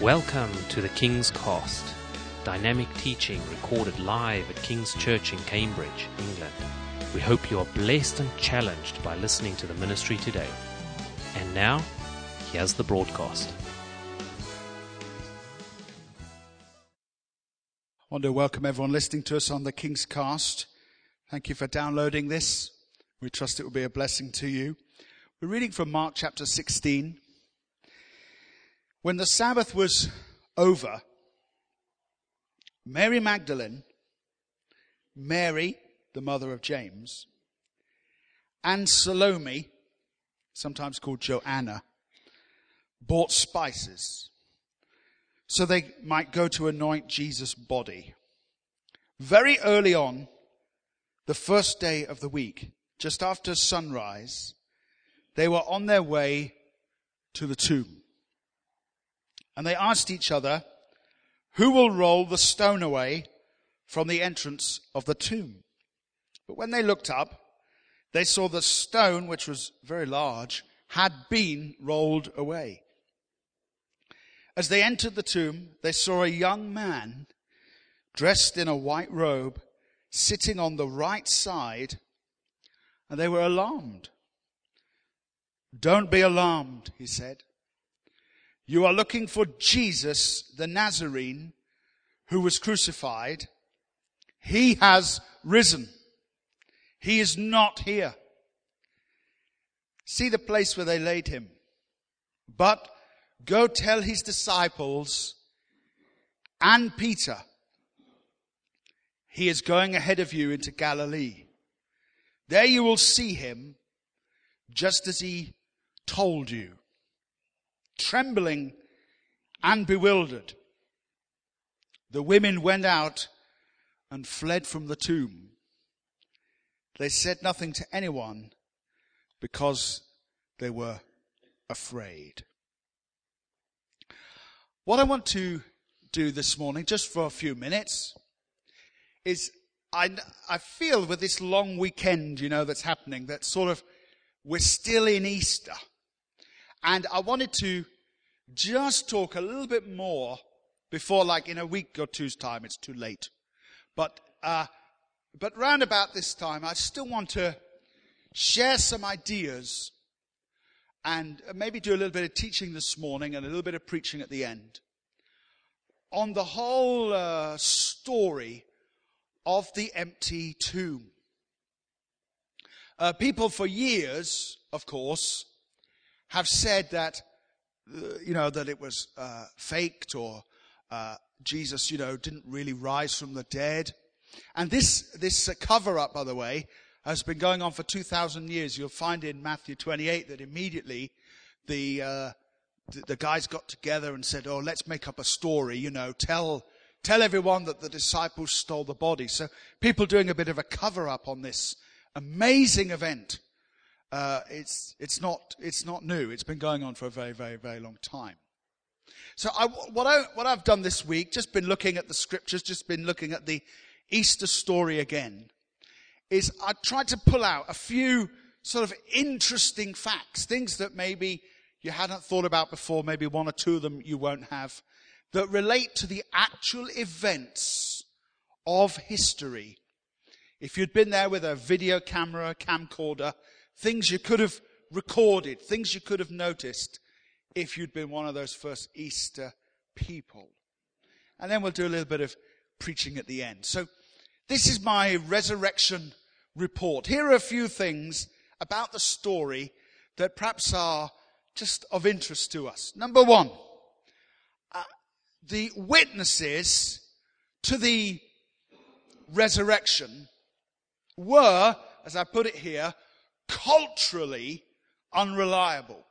Welcome to the King's Cast, dynamic teaching recorded live at King's Church in Cambridge, England. We hope you are blessed and challenged by listening to the ministry today. And now, here's the broadcast. I want to welcome everyone listening to us on the King's Cast. Thank you for downloading this. We trust it will be a blessing to you. We're reading from Mark chapter 16. When the Sabbath was over, Mary Magdalene, Mary, the mother of James, and Salome, sometimes called Joanna, bought spices so they might go to anoint Jesus' body. Very early on, the first day of the week, just after sunrise, they were on their way to the tomb. And they asked each other, who will roll the stone away from the entrance of the tomb? But when they looked up, they saw the stone, which was very large, had been rolled away. As they entered the tomb, they saw a young man dressed in a white robe sitting on the right side, and they were alarmed. Don't be alarmed, he said. You are looking for Jesus, the Nazarene, who was crucified. He has risen. He is not here. See the place where they laid him. But Go tell his disciples and Peter, he is going ahead of you into Galilee. There you will see him just as he told you. Trembling and bewildered, the women went out and fled from the tomb. They said nothing to anyone because they were afraid. What I want to do this morning, just for a few minutes, is I, I feel with this long weekend, you know, that's happening, that sort of we're still in Easter. And I wanted to just talk a little bit more before, like in a week or two's time, it's too late. But, uh, but round about this time, I still want to share some ideas and maybe do a little bit of teaching this morning and a little bit of preaching at the end on the whole uh, story of the empty tomb. Uh, people for years, of course, have said that, uh, you know, that it was uh, faked or uh, Jesus, you know, didn't really rise from the dead. And this, this cover up, by the way, has been going on for 2,000 years. You'll find in Matthew 28 that immediately the, uh, the, the guys got together and said, Oh, let's make up a story, you know, tell, tell everyone that the disciples stole the body. So people doing a bit of a cover up on this amazing event. Uh, it's, it's not, it's not new. It's been going on for a very, very, very long time. So I, what I, what I've done this week, just been looking at the scriptures, just been looking at the Easter story again is I tried to pull out a few sort of interesting facts, things that maybe you hadn't thought about before, maybe one or two of them you won't have, that relate to the actual events of history. If you'd been there with a video camera, camcorder, things you could have recorded, things you could have noticed if you'd been one of those first Easter people. And then we'll do a little bit of preaching at the end. So this is my resurrection report. Here are a few things about the story that perhaps are just of interest to us. Number one, uh, the witnesses to the resurrection were, as I put it here, culturally unreliable.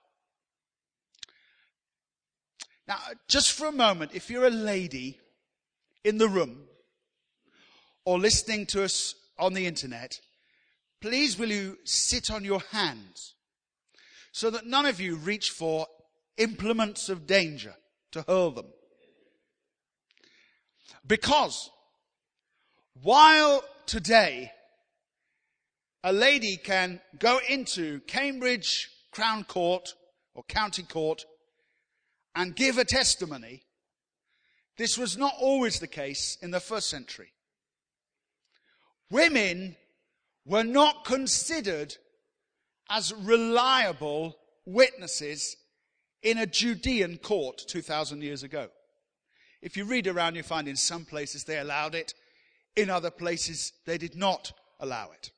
Now, just for a moment, if you're a lady in the room or listening to us on the internet, please will you sit on your hands so that none of you reach for implements of danger to hurl them. Because while today a lady can go into Cambridge Crown Court or County Court and give a testimony this was not always the case in the first century. Women were not considered as reliable witnesses in a Judean court 2,000 years ago. If you read around, you find in some places they allowed it, in other places they did not allow it.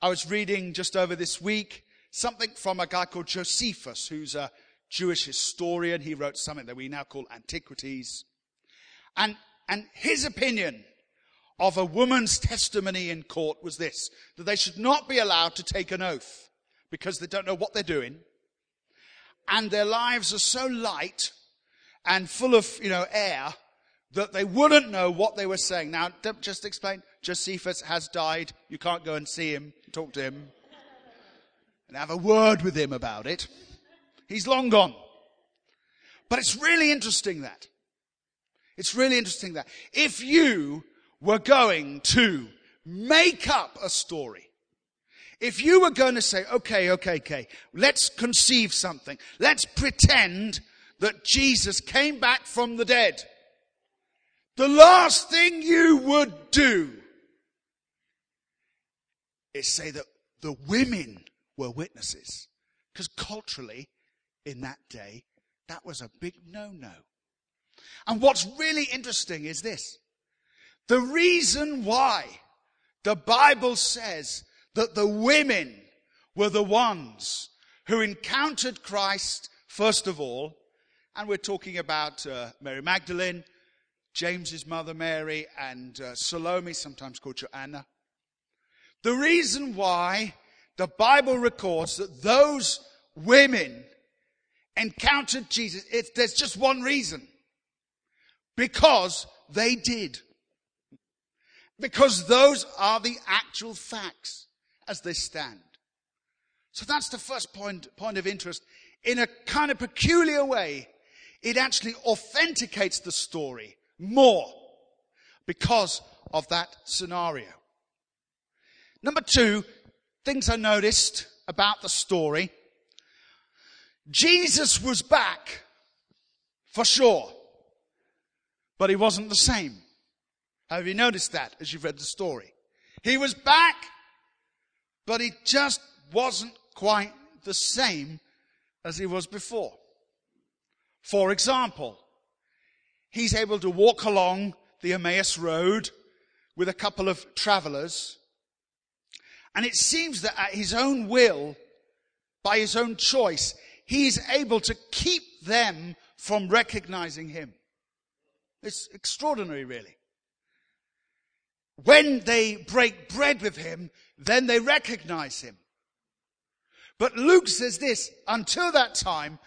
I was reading just over this week something from a guy called Josephus, who's a Jewish historian. He wrote something that we now call Antiquities. And, and his opinion of a woman's testimony in court was this, that they should not be allowed to take an oath because they don't know what they're doing. And their lives are so light and full of, you know, air that they wouldn't know what they were saying. Now, just explain. Josephus has died. You can't go and see him, talk to him, and have a word with him about it. He's long gone. But it's really interesting that. It's really interesting that. If you were going to make up a story, if you were going to say, okay, okay, okay, let's conceive something. Let's pretend that Jesus came back from the dead. The last thing you would do is say that the women were witnesses. Because culturally, in that day, that was a big no-no. And what's really interesting is this. The reason why the Bible says that the women were the ones who encountered Christ first of all, and we're talking about uh, Mary Magdalene, James's mother Mary, and uh, Salome, sometimes called Joanna. The reason why the Bible records that those women encountered Jesus, it's, there's just one reason. Because they did. Because those are the actual facts as they stand. So that's the first point, point of interest. In a kind of peculiar way, it actually authenticates the story more because of that scenario. Number two, things I noticed about the story. Jesus was back for sure, but he wasn't the same. Have you noticed that as you've read the story? He was back, but he just wasn't quite the same as he was before. For example, he's able to walk along the Emmaus Road with a couple of travelers. And it seems that at his own will, by his own choice, he is able to keep them from recognizing him. It's extraordinary, really. When they break bread with him, then they recognize him. But Luke says this, until that time,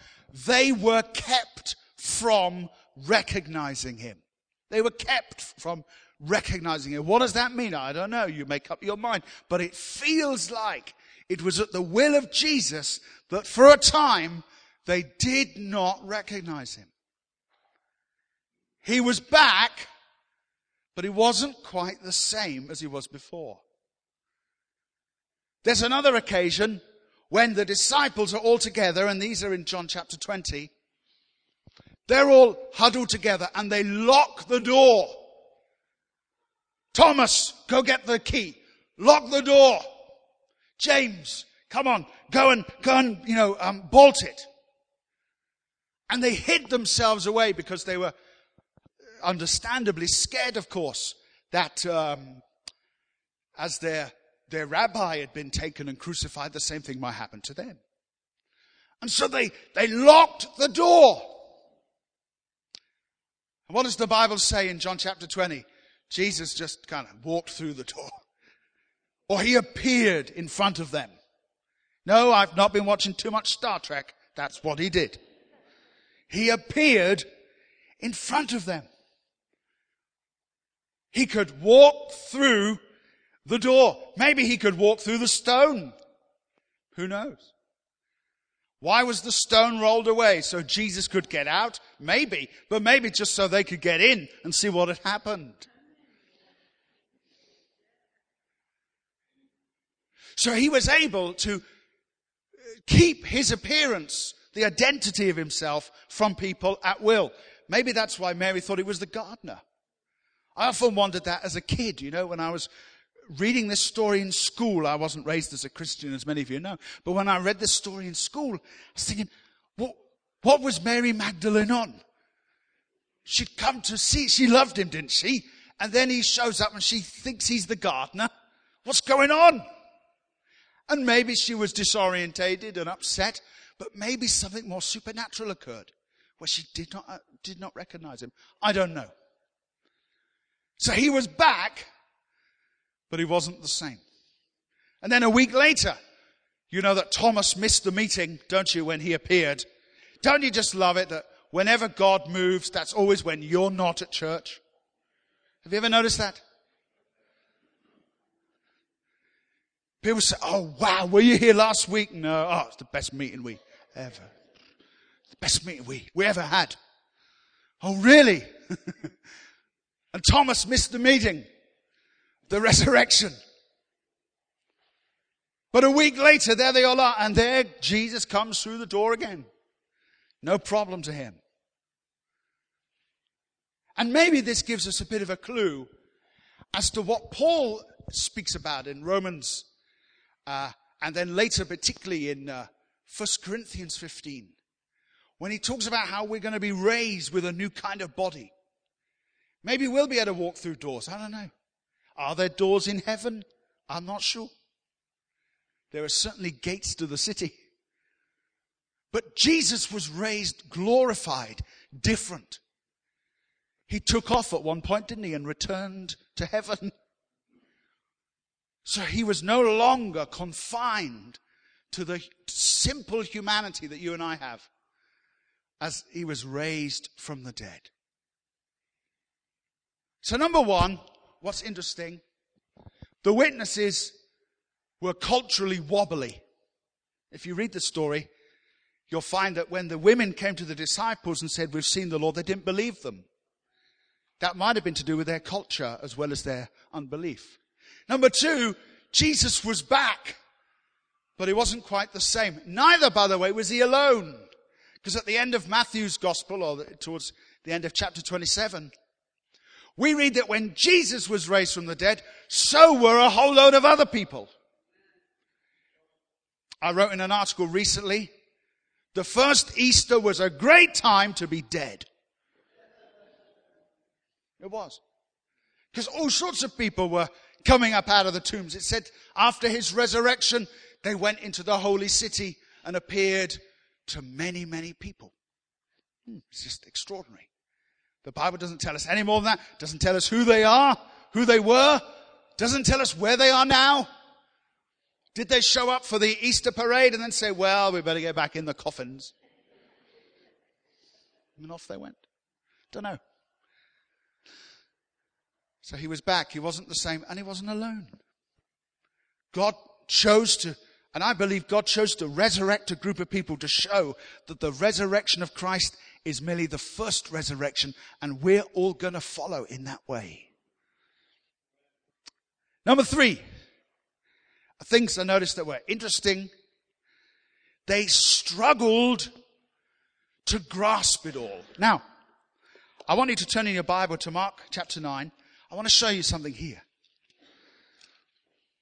they were kept from recognizing him. They were kept from recognizing him. What does that mean? I don't know. You make up your mind. But it feels like it was at the will of Jesus that for a time they did not recognize him. He was back, but he wasn't quite the same as he was before. There's another occasion when the disciples are all together, and these are in John chapter 20. They're all huddled together and they lock the door. Thomas, go get the key. Lock the door. James, come on, go and, go and, you know, um, bolt it. And they hid themselves away because they were understandably scared, of course, that um, as their, their rabbi had been taken and crucified, the same thing might happen to them. And so they, they locked the door. And what does the Bible say in John chapter 20? Jesus just kind of walked through the door. Or he appeared in front of them. No, I've not been watching too much Star Trek. That's what he did. He appeared in front of them. He could walk through the door. Maybe he could walk through the stone. Who knows? Why was the stone rolled away? So Jesus could get out? Maybe. But maybe just so they could get in and see what had happened. So he was able to keep his appearance, the identity of himself from people at will. maybe that's why Mary thought he was the gardener. I often wondered that as a kid, you know, when I was reading this story in school. I wasn't raised as a Christian, as many of you know. But when I read this story in school, I was thinking, what, what was Mary Magdalene on? She'd come to see, she loved him, didn't she? And then he shows up and she thinks he's the gardener. What's going on? And maybe she was disorientated and upset, but maybe something more supernatural occurred where she did not, uh, did not recognize him. I don't know. So he was back, but he wasn't the same. And then a week later, you know that Thomas missed the meeting, don't you, when he appeared? Don't you just love it that whenever God moves, that's always when you're not at church? Have you ever noticed that? People say, oh wow, were you here last week? No, oh, it's the best meeting we ever, the best meeting we, we ever had. Oh really? and Thomas missed the meeting, the resurrection. But a week later, there they all are, and there Jesus comes through the door again. No problem to him. And maybe this gives us a bit of a clue as to what Paul speaks about in Romans, uh, and then later, particularly in uh, 1 Corinthians 15, when he talks about how we're going to be raised with a new kind of body. Maybe we'll be able to walk through doors. I don't know. Are there doors in heaven? I'm not sure. There are certainly gates to the city. But Jesus was raised glorified, different. He took off at one point, didn't he, and returned to heaven. So he was no longer confined to the simple humanity that you and I have as he was raised from the dead. So number one, what's interesting, the witnesses were culturally wobbly. If you read the story, you'll find that when the women came to the disciples and said, we've seen the Lord, they didn't believe them. That might have been to do with their culture as well as their unbelief. Number two, Jesus was back, but he wasn't quite the same. Neither, by the way, was he alone. Because at the end of Matthew's gospel, or towards the end of chapter 27, we read that when Jesus was raised from the dead, so were a whole load of other people. I wrote in an article recently the first Easter was a great time to be dead. It was. Because all sorts of people were coming up out of the tombs. It said after his resurrection, they went into the holy city and appeared to many, many people. Hmm, it's just extraordinary. The Bible doesn't tell us any more than that. Doesn't tell us who they are, who they were. Doesn't tell us where they are now. Did they show up for the Easter parade and then say, well, we better get back in the coffins? And off they went. Don't know. So he was back. He wasn't the same and he wasn't alone. God chose to, and I believe God chose to resurrect a group of people to show that the resurrection of Christ is merely the first resurrection and we're all going to follow in that way. Number three, things I noticed that were interesting. They struggled to grasp it all. Now, I want you to turn in your Bible to Mark chapter 9. I want to show you something here.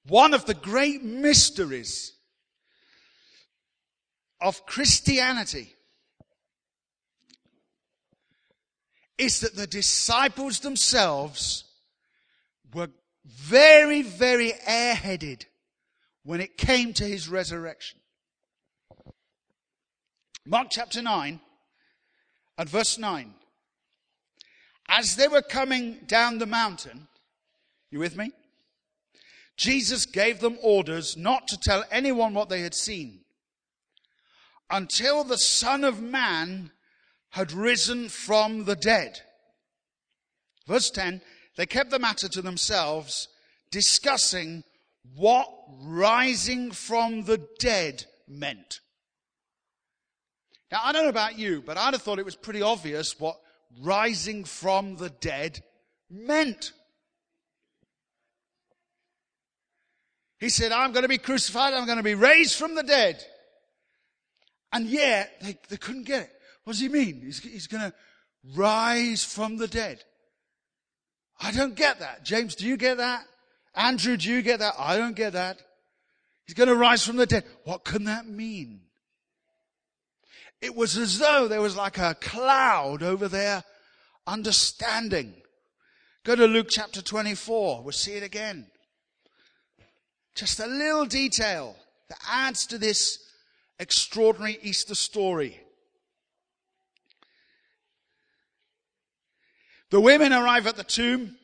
One of the great mysteries of Christianity is that the disciples themselves were very, very airheaded when it came to his resurrection. Mark chapter 9 and verse 9. As they were coming down the mountain, you with me? Jesus gave them orders not to tell anyone what they had seen until the Son of Man had risen from the dead. Verse 10, they kept the matter to themselves, discussing what rising from the dead meant. Now, I don't know about you, but I'd have thought it was pretty obvious what rising from the dead meant. He said, I'm going to be crucified, I'm going to be raised from the dead. And yet, they, they couldn't get it. What does he mean? He's, he's going to rise from the dead. I don't get that. James, do you get that? Andrew, do you get that? I don't get that. He's going to rise from the dead. What can that mean? It was as though there was like a cloud over their understanding. Go to Luke chapter 24. We'll see it again. Just a little detail that adds to this extraordinary Easter story. The women arrive at the tomb.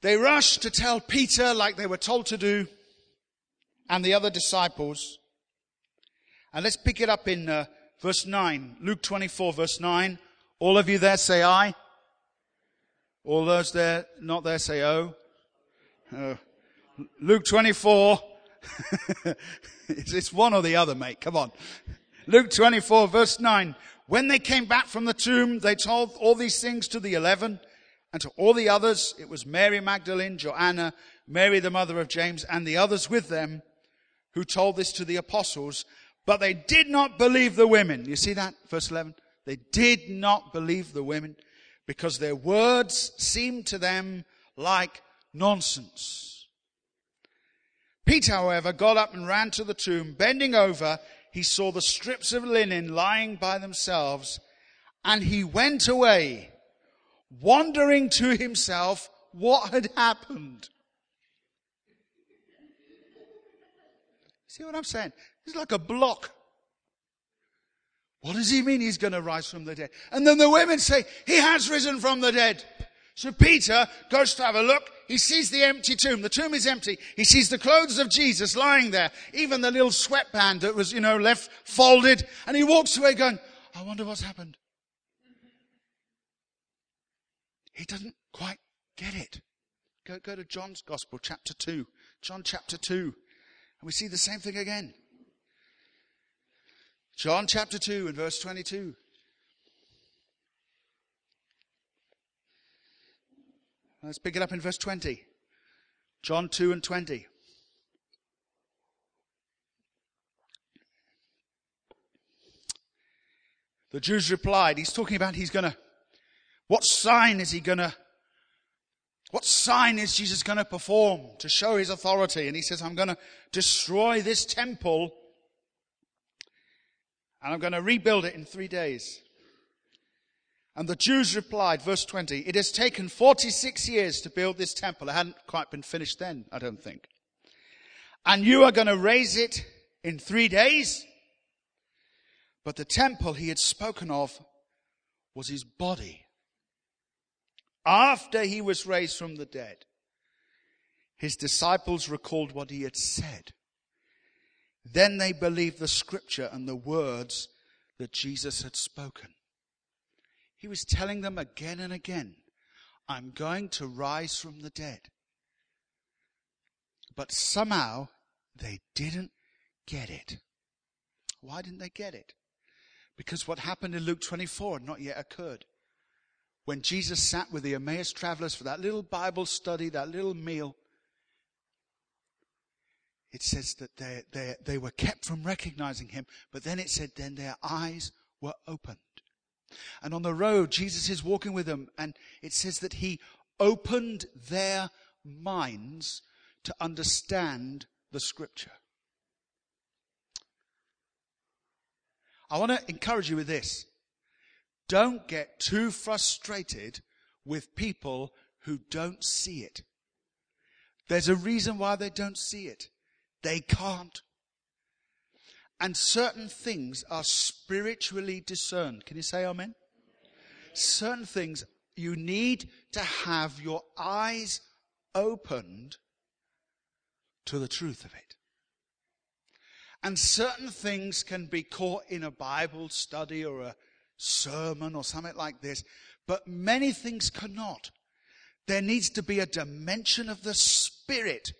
They rush to tell Peter, like they were told to do, and the other disciples. And let's pick it up in uh, verse 9. Luke 24, verse 9. All of you there say aye. All those there not there say oh. Uh, Luke 24. it's, it's one or the other, mate. Come on. Luke 24, verse 9. When they came back from the tomb, they told all these things to the eleven and to all the others. It was Mary Magdalene, Joanna, Mary the mother of James, and the others with them who told this to the apostles. But they did not believe the women. You see that? Verse 11. They did not believe the women because their words seemed to them like nonsense. Peter, however, got up and ran to the tomb. Bending over, he saw the strips of linen lying by themselves, and he went away, wondering to himself what had happened. See what I'm saying? It's like a block. What does he mean he's going to rise from the dead? And then the women say, he has risen from the dead. So Peter goes to have a look he sees the empty tomb. The tomb is empty. He sees the clothes of Jesus lying there, even the little sweatband that was, you know, left folded. And he walks away going, I wonder what's happened. He doesn't quite get it. Go, go to John's Gospel, chapter 2. John chapter 2. And we see the same thing again. John chapter 2 and verse 22. Let's pick it up in verse 20. John 2 and 20. The Jews replied, he's talking about he's gonna, what sign is he gonna, what sign is Jesus gonna perform to show his authority? And he says, I'm gonna destroy this temple and I'm gonna rebuild it in three days. And the Jews replied, verse 20, it has taken 46 years to build this temple. It hadn't quite been finished then, I don't think. And you are going to raise it in three days? But the temple he had spoken of was his body. After he was raised from the dead, his disciples recalled what he had said. Then they believed the scripture and the words that Jesus had spoken. He was telling them again and again, I'm going to rise from the dead. But somehow they didn't get it. Why didn't they get it? Because what happened in Luke 24 had not yet occurred. When Jesus sat with the Emmaus travelers for that little Bible study, that little meal, it says that they, they, they were kept from recognizing him, but then it said, then their eyes were opened. And on the road, Jesus is walking with them, and it says that he opened their minds to understand the scripture. I want to encourage you with this. Don't get too frustrated with people who don't see it. There's a reason why they don't see it. They can't. And certain things are spiritually discerned. Can you say amen? Certain things you need to have your eyes opened to the truth of it. And certain things can be caught in a Bible study or a sermon or something like this, but many things cannot. There needs to be a dimension of the Spirit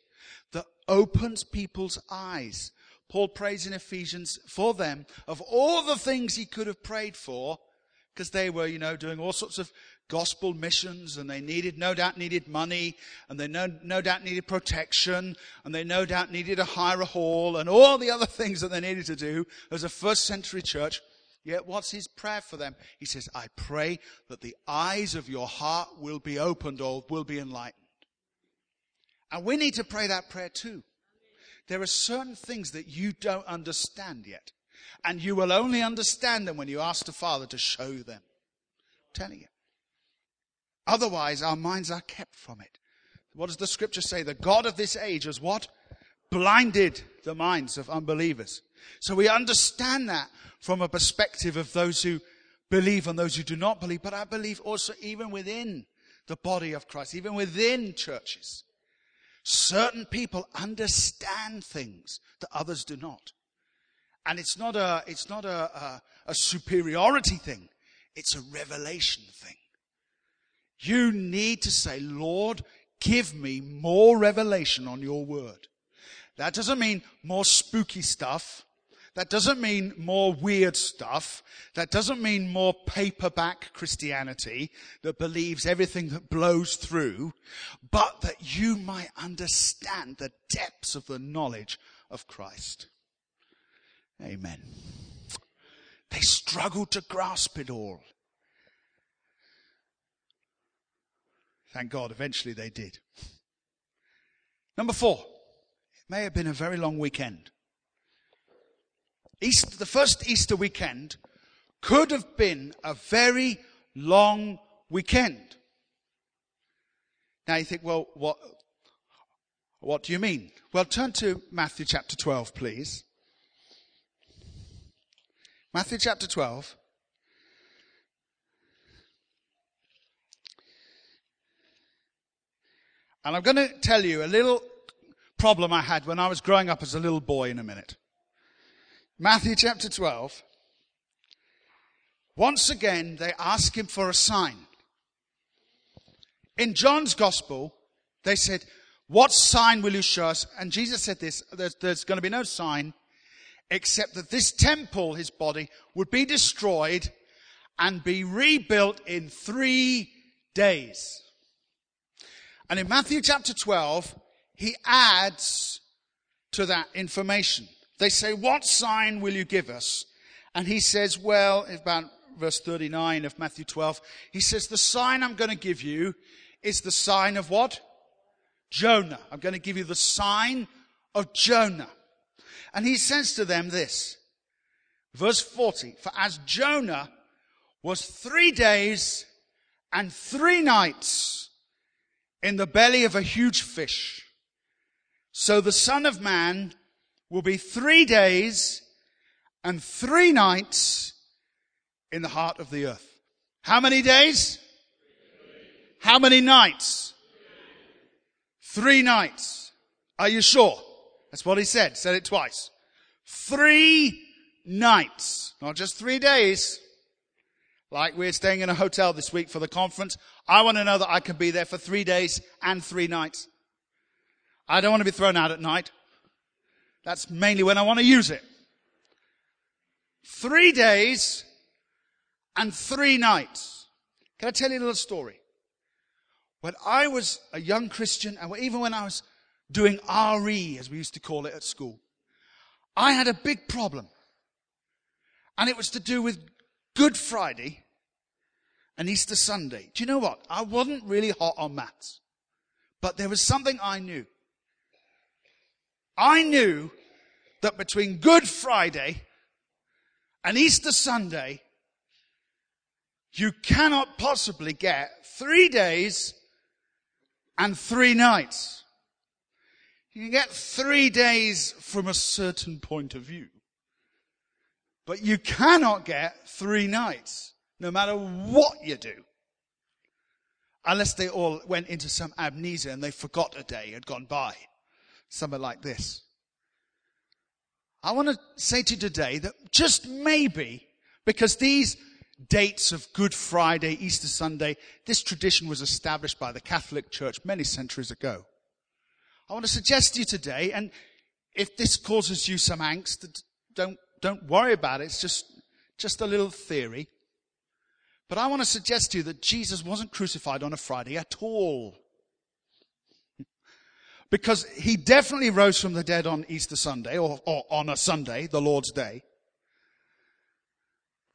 opens people's eyes Paul prays in Ephesians for them of all the things he could have prayed for, because they were, you know, doing all sorts of gospel missions and they needed, no doubt needed money and they no, no doubt needed protection and they no doubt needed to hire a hall and all the other things that they needed to do as a first century church. Yet what's his prayer for them? He says, I pray that the eyes of your heart will be opened or will be enlightened. And we need to pray that prayer too. There are certain things that you don't understand yet. And you will only understand them when you ask the Father to show them. I'm telling you. Otherwise, our minds are kept from it. What does the scripture say? The God of this age has what? Blinded the minds of unbelievers. So we understand that from a perspective of those who believe and those who do not believe. But I believe also even within the body of Christ, even within churches, certain people understand things that others do not. And it's not a, it's not a, a, a superiority thing. It's a revelation thing. You need to say, Lord, give me more revelation on your word. That doesn't mean more spooky stuff. That doesn't mean more weird stuff. That doesn't mean more paperback Christianity that believes everything that blows through, but that you might understand the depths of the knowledge of Christ. Amen. They struggled to grasp it all. Thank God, eventually they did. Number four, it may have been a very long weekend. Easter, the first Easter weekend could have been a very long weekend. Now you think, well, what, what do you mean? Well, turn to Matthew chapter 12, please. Matthew chapter 12. And I'm going to tell you a little problem I had when I was growing up as a little boy in a minute. Matthew chapter 12. Once again, they ask him for a sign. In John's gospel, they said, what sign will you show us? And Jesus said this, there's, there's going to be no sign except that this temple, his body, would be destroyed and be rebuilt in three days. And in Matthew chapter 12, he adds to that information. They say, what sign will you give us? And he says, well, about verse 39 of Matthew 12, he says, the sign I'm going to give you is the sign of what? Jonah. I'm going to give you the sign of Jonah. And he says to them this, verse 40, for as Jonah was three days and three nights in the belly of a huge fish. So the son of man will be three days and three nights in the heart of the earth. How many days? How many nights? Three nights. Are you sure? That's what he said. Said it twice. Three nights. Not just three days. Like we're staying in a hotel this week for the conference. I want to know that I can be there for three days and three nights. I don't want to be thrown out at night. That's mainly when I want to use it. Three days and three nights. Can I tell you a little story? When I was a young Christian, and even when I was doing RE, as we used to call it at school, I had a big problem. And it was to do with Good Friday and Easter Sunday. Do you know what? I wasn't really hot on maths, but there was something I knew. I knew that between Good Friday and Easter Sunday, you cannot possibly get three days and three nights. You can get three days from a certain point of view, but you cannot get three nights no matter what you do. Unless they all went into some amnesia and they forgot a day had gone by. Something like this. I want to say to you today that just maybe, because these dates of Good Friday, Easter Sunday, this tradition was established by the Catholic Church many centuries ago. I want to suggest to you today, and if this causes you some angst, don't, don't worry about it. It's just, just a little theory. But I want to suggest to you that Jesus wasn't crucified on a Friday at all. Because he definitely rose from the dead on Easter Sunday or, or on a Sunday, the Lord's day.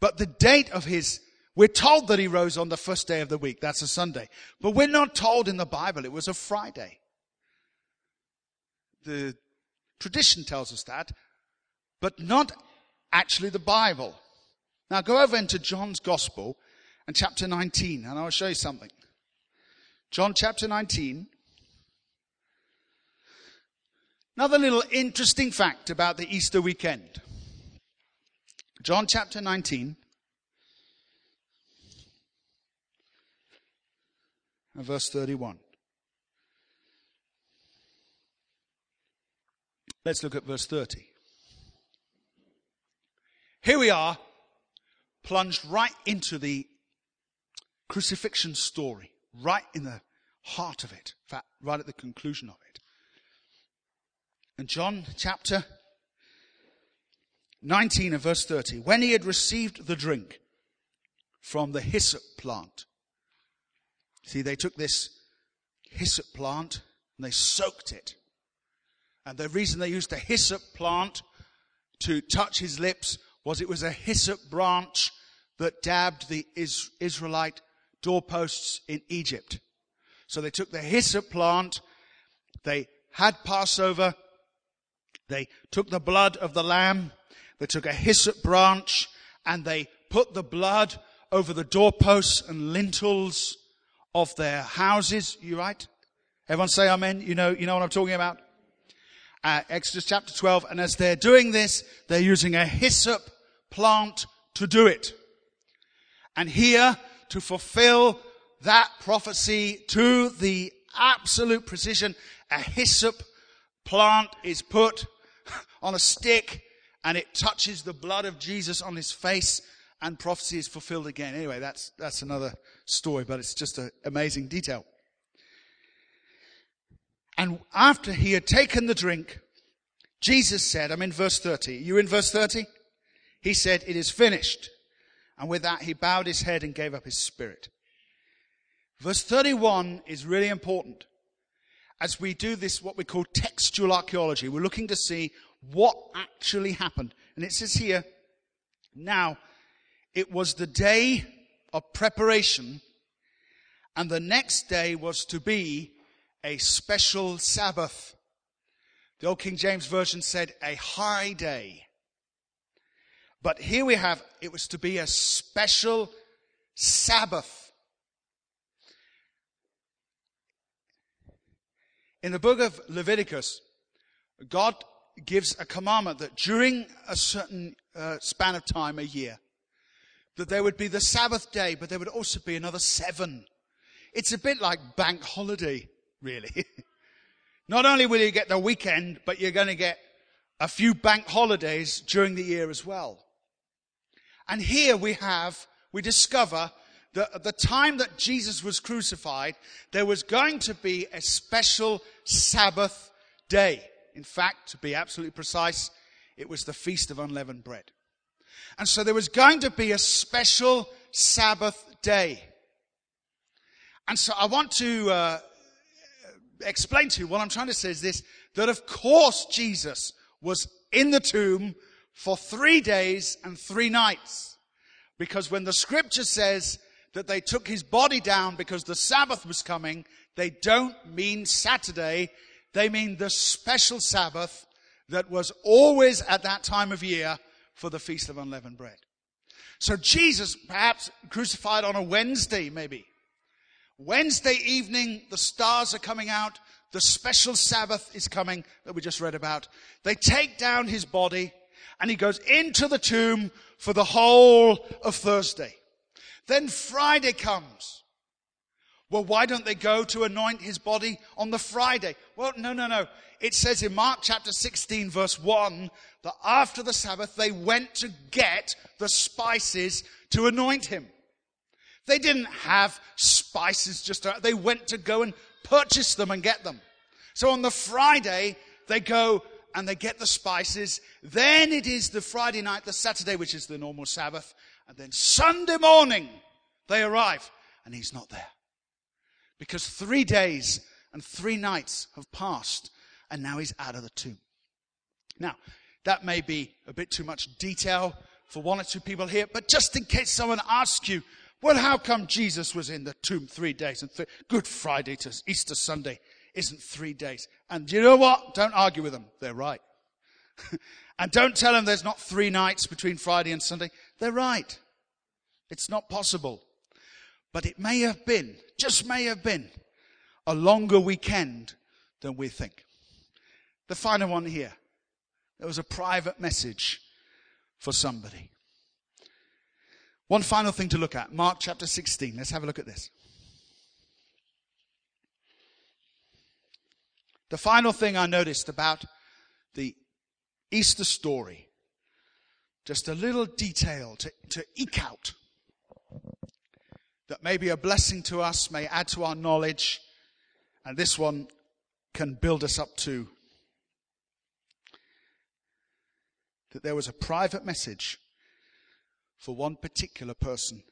But the date of his, we're told that he rose on the first day of the week. That's a Sunday. But we're not told in the Bible it was a Friday. The tradition tells us that, but not actually the Bible. Now go over into John's Gospel and chapter 19, and I'll show you something. John chapter 19. Another little interesting fact about the Easter weekend. John chapter 19. And verse 31. Let's look at verse 30. Here we are, plunged right into the crucifixion story, right in the heart of it, in fact, right at the conclusion of it. And John chapter 19 and verse 30. When he had received the drink from the hyssop plant. See, they took this hyssop plant and they soaked it. And the reason they used a hyssop plant to touch his lips was it was a hyssop branch that dabbed the Israelite doorposts in Egypt. So they took the hyssop plant, they had Passover, they took the blood of the lamb, they took a hyssop branch, and they put the blood over the doorposts and lintels of their houses. You right? Everyone say amen. You know, you know what I'm talking about? Uh, Exodus chapter 12. And as they're doing this, they're using a hyssop plant to do it. And here, to fulfill that prophecy to the absolute precision, a hyssop plant is put on a stick and it touches the blood of Jesus on his face and prophecy is fulfilled again. Anyway, that's, that's another story, but it's just an amazing detail. And after he had taken the drink, Jesus said, I'm in verse 30. You in verse 30? He said, it is finished. And with that, he bowed his head and gave up his spirit. Verse 31 is really important as we do this, what we call textual archaeology. We're looking to see what actually happened. And it says here, now, it was the day of preparation, and the next day was to be a special Sabbath. The Old King James Version said a high day. But here we have, it was to be a special Sabbath. In the book of Leviticus, God gives a commandment that during a certain uh, span of time, a year, that there would be the Sabbath day, but there would also be another seven. It's a bit like bank holiday, really. Not only will you get the weekend, but you're going to get a few bank holidays during the year as well. And here we have, we discover at the time that Jesus was crucified, there was going to be a special Sabbath day. In fact, to be absolutely precise, it was the Feast of Unleavened Bread. And so there was going to be a special Sabbath day. And so I want to uh, explain to you what I'm trying to say is this, that of course Jesus was in the tomb for three days and three nights. Because when the scripture says that they took his body down because the Sabbath was coming, they don't mean Saturday. They mean the special Sabbath that was always at that time of year for the Feast of Unleavened Bread. So Jesus, perhaps crucified on a Wednesday, maybe. Wednesday evening, the stars are coming out. The special Sabbath is coming that we just read about. They take down his body and he goes into the tomb for the whole of Thursday. Then Friday comes. Well, why don't they go to anoint his body on the Friday? Well, no, no, no. It says in Mark chapter 16 verse 1 that after the Sabbath they went to get the spices to anoint him. They didn't have spices just, they went to go and purchase them and get them. So on the Friday, they go and they get the spices. Then it is the Friday night, the Saturday, which is the normal Sabbath. And then Sunday morning, they arrive and he's not there. Because three days and three nights have passed and now he's out of the tomb. Now, that may be a bit too much detail for one or two people here, but just in case someone asks you, well, how come Jesus was in the tomb three days and th- Good Friday to Easter Sunday isn't three days? And you know what? Don't argue with them. They're right. and don't tell them there's not three nights between Friday and Sunday. They're right. It's not possible. But it may have been, just may have been, a longer weekend than we think. The final one here. There was a private message for somebody. One final thing to look at. Mark chapter 16. Let's have a look at this. The final thing I noticed about the Easter story, just a little detail to, to eke out that may be a blessing to us, may add to our knowledge, and this one can build us up to. That there was a private message for one particular person.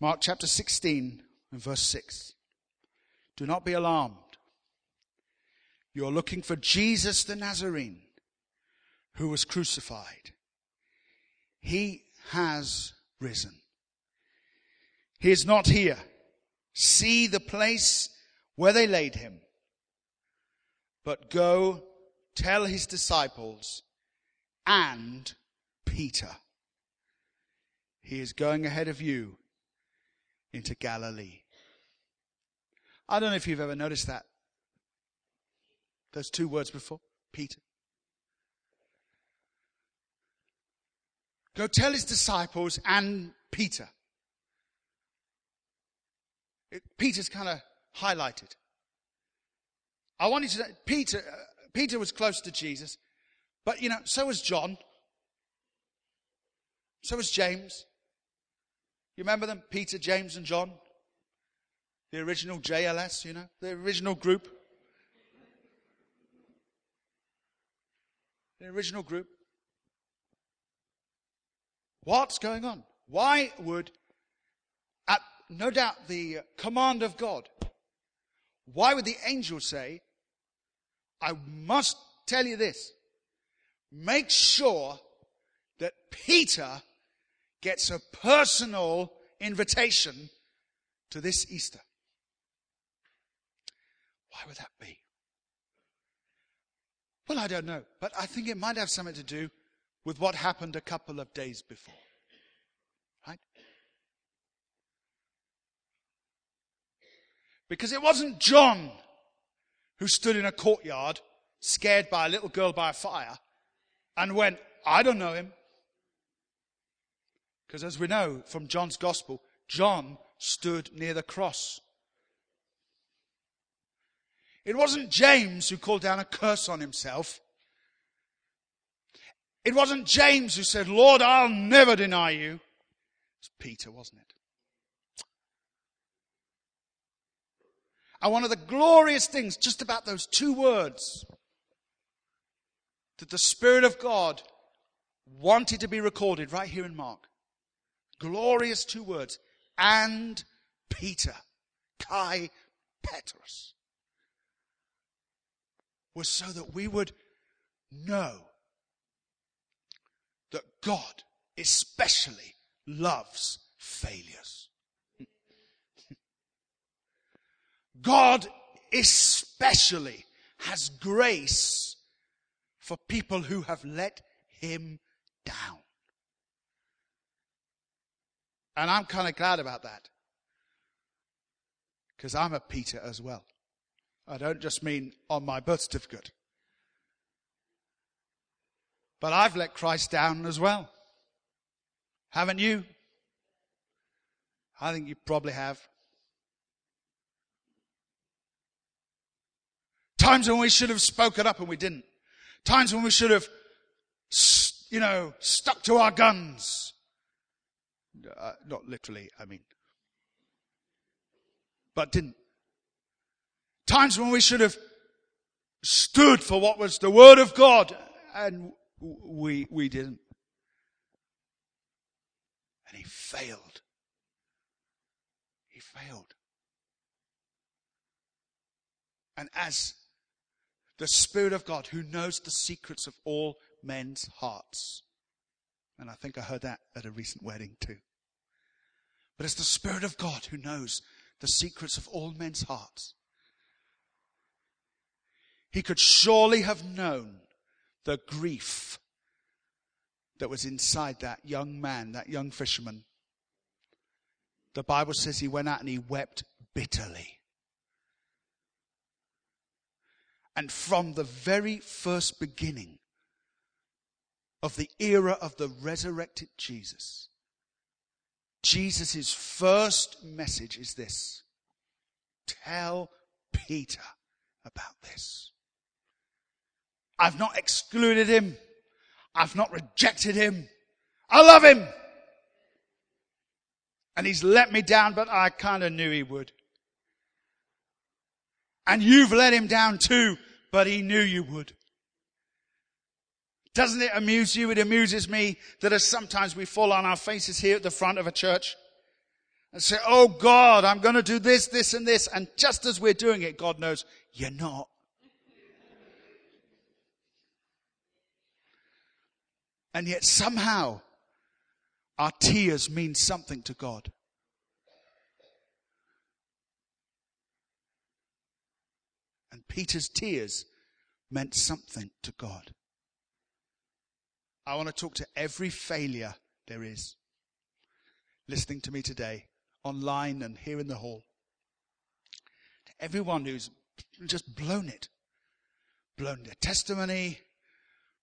Mark chapter 16 and verse 6. Do not be alarmed. You're looking for Jesus the Nazarene who was crucified. He has risen. He is not here. See the place where they laid him. But go tell his disciples and Peter. He is going ahead of you into Galilee. I don't know if you've ever noticed that. Those two words before Peter. Go tell his disciples and Peter. It, Peter's kind of highlighted. I want you to Peter, uh, Peter was close to Jesus, but you know, so was John. So was James. You remember them? Peter, James, and John? The original JLS, you know, the original group. The original group. What's going on? Why would, at no doubt the command of God, why would the angel say, I must tell you this. Make sure that Peter gets a personal invitation to this Easter. Why would that be? Well, I don't know, but I think it might have something to do with what happened a couple of days before. Right? Because it wasn't John who stood in a courtyard, scared by a little girl by a fire, and went, I don't know him. Because as we know from John's gospel, John stood near the cross. It wasn't James who called down a curse on himself. It wasn't James who said, Lord, I'll never deny you. It was Peter, wasn't it? And one of the glorious things just about those two words that the Spirit of God wanted to be recorded right here in Mark. Glorious two words. And Peter. Kai Petrus. Was so that we would know that God especially loves failures. God especially has grace for people who have let him down. And I'm kind of glad about that. Because I'm a Peter as well. I don't just mean on my birth certificate. But I've let Christ down as well. Haven't you? I think you probably have. Times when we should have spoken up and we didn't. Times when we should have, you know, stuck to our guns. Uh, not literally, I mean. But didn't. Times when we should have stood for what was the Word of God and we, we didn't. And he failed. He failed. And as the Spirit of God, who knows the secrets of all men's hearts, And I think I heard that at a recent wedding too. But it's the Spirit of God who knows the secrets of all men's hearts. He could surely have known the grief that was inside that young man, that young fisherman. The Bible says he went out and he wept bitterly. And from the very first beginning of the era of the resurrected Jesus, Jesus' first message is this tell Peter about this. I've not excluded him. I've not rejected him. I love him. And he's let me down, but I kind of knew he would. And you've let him down too, but he knew you would. Doesn't it amuse you? It amuses me that as sometimes we fall on our faces here at the front of a church and say, Oh God, I'm going to do this, this and this. And just as we're doing it, God knows you're not. And yet somehow our tears mean something to God. And Peter's tears meant something to God. I want to talk to every failure there is listening to me today, online and here in the hall. To everyone who's just blown it, blown their testimony,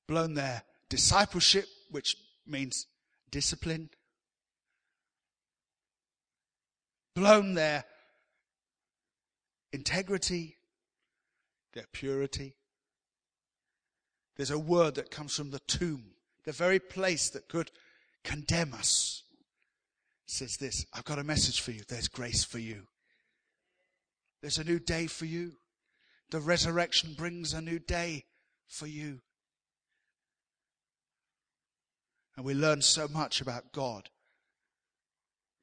blown their discipleship, which means discipline, blown their integrity, their purity. There's a word that comes from the tomb, the very place that could condemn us. Says this I've got a message for you. There's grace for you. There's a new day for you. The resurrection brings a new day for you. And we learn so much about God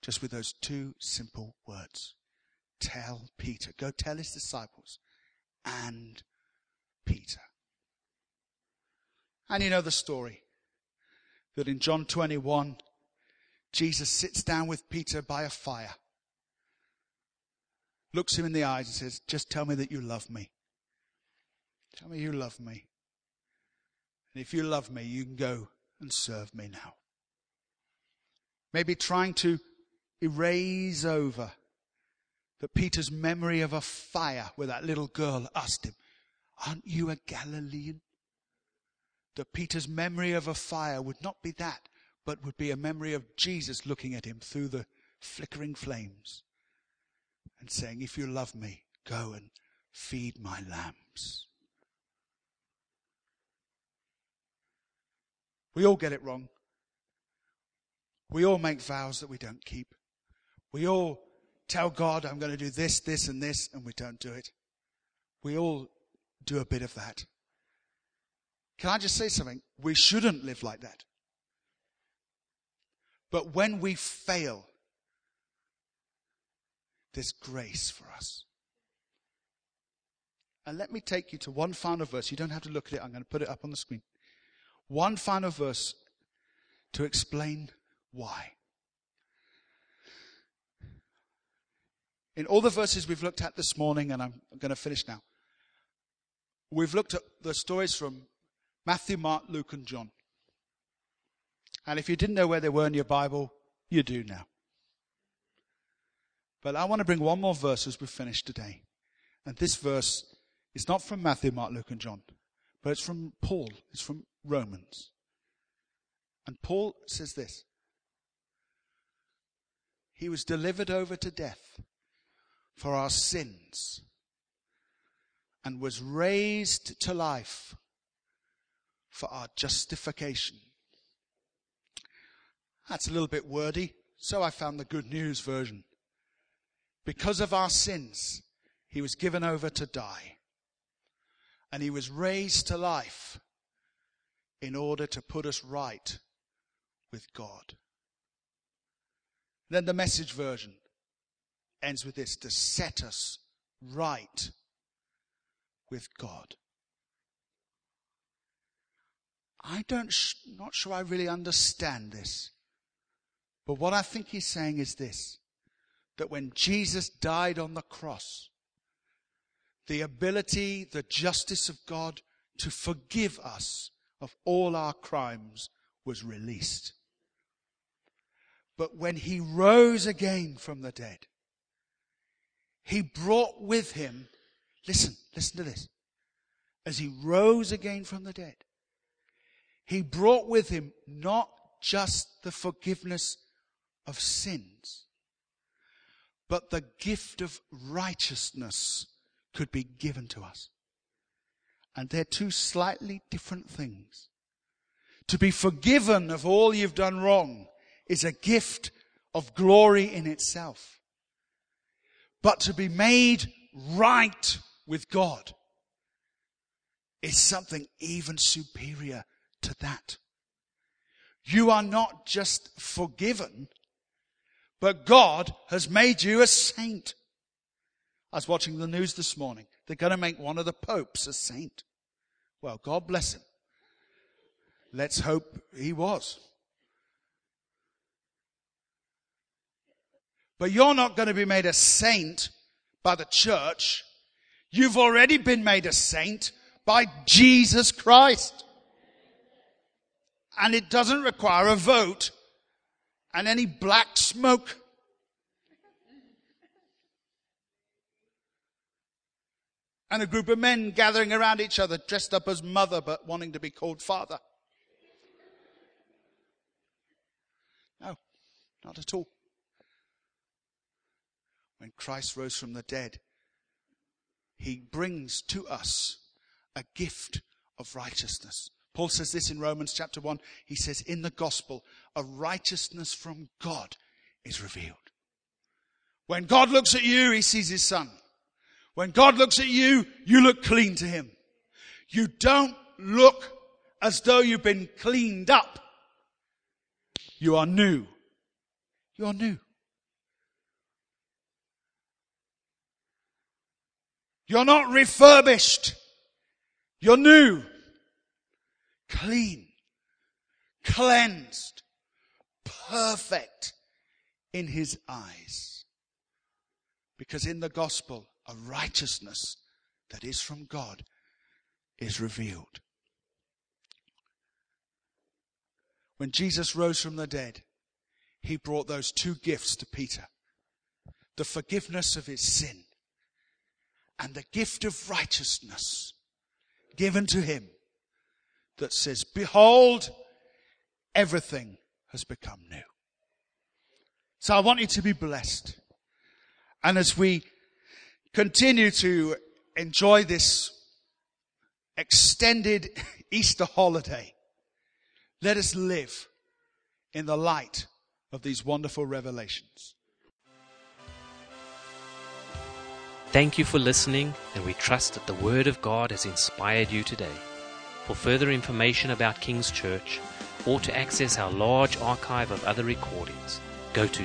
just with those two simple words. Tell Peter. Go tell his disciples and Peter. And you know the story that in John 21, Jesus sits down with Peter by a fire, looks him in the eyes and says, Just tell me that you love me. Tell me you love me. And if you love me, you can go and serve me now. Maybe trying to erase over that Peter's memory of a fire where that little girl asked him, Aren't you a Galilean? That Peter's memory of a fire would not be that, but would be a memory of Jesus looking at him through the flickering flames and saying, If you love me, go and feed my lambs. We all get it wrong. We all make vows that we don't keep. We all tell God, I'm going to do this, this, and this, and we don't do it. We all do a bit of that. Can I just say something? We shouldn't live like that. But when we fail, there's grace for us. And let me take you to one final verse. You don't have to look at it. I'm going to put it up on the screen. One final verse to explain why. In all the verses we've looked at this morning, and I'm going to finish now, we've looked at the stories from Matthew, Mark, Luke, and John. And if you didn't know where they were in your Bible, you do now. But I want to bring one more verse as we finish today. And this verse is not from Matthew, Mark, Luke, and John, but it's from Paul. It's from Romans. And Paul says this He was delivered over to death for our sins and was raised to life for our justification. That's a little bit wordy, so I found the good news version. Because of our sins, he was given over to die. And he was raised to life in order to put us right with God. Then the message version ends with this to set us right with God. I don't, not sure I really understand this. But what I think he's saying is this, that when Jesus died on the cross, the ability, the justice of God to forgive us of all our crimes was released. But when he rose again from the dead, he brought with him, listen, listen to this. As he rose again from the dead, he brought with him not just the forgiveness of sins, but the gift of righteousness could be given to us. And they're two slightly different things. To be forgiven of all you've done wrong is a gift of glory in itself. But to be made right with God is something even superior to that. You are not just forgiven, but God has made you a saint. I was watching the news this morning. They're going to make one of the popes a saint. Well, God bless him. Let's hope he was. But you're not going to be made a saint by the church. You've already been made a saint by Jesus Christ and it doesn't require a vote and any black smoke. And a group of men gathering around each other, dressed up as mother, but wanting to be called father. No, not at all. When Christ rose from the dead, he brings to us a gift of righteousness. Paul says this in Romans chapter 1. He says, In the gospel, a righteousness from God is revealed. When God looks at you, he sees his son. When God looks at you, you look clean to him. You don't look as though you've been cleaned up. You are new. You are new. You're not refurbished. You're new clean, cleansed, perfect in his eyes. Because in the gospel, a righteousness that is from God is revealed. When Jesus rose from the dead, he brought those two gifts to Peter the forgiveness of his sin and the gift of righteousness given to him that says, Behold, everything has become new. So I want you to be blessed. And as we continue to enjoy this extended Easter holiday, let us live in the light of these wonderful revelations. Thank you for listening, and we trust that the Word of God has inspired you today. For further information about King's Church or to access our large archive of other recordings, go to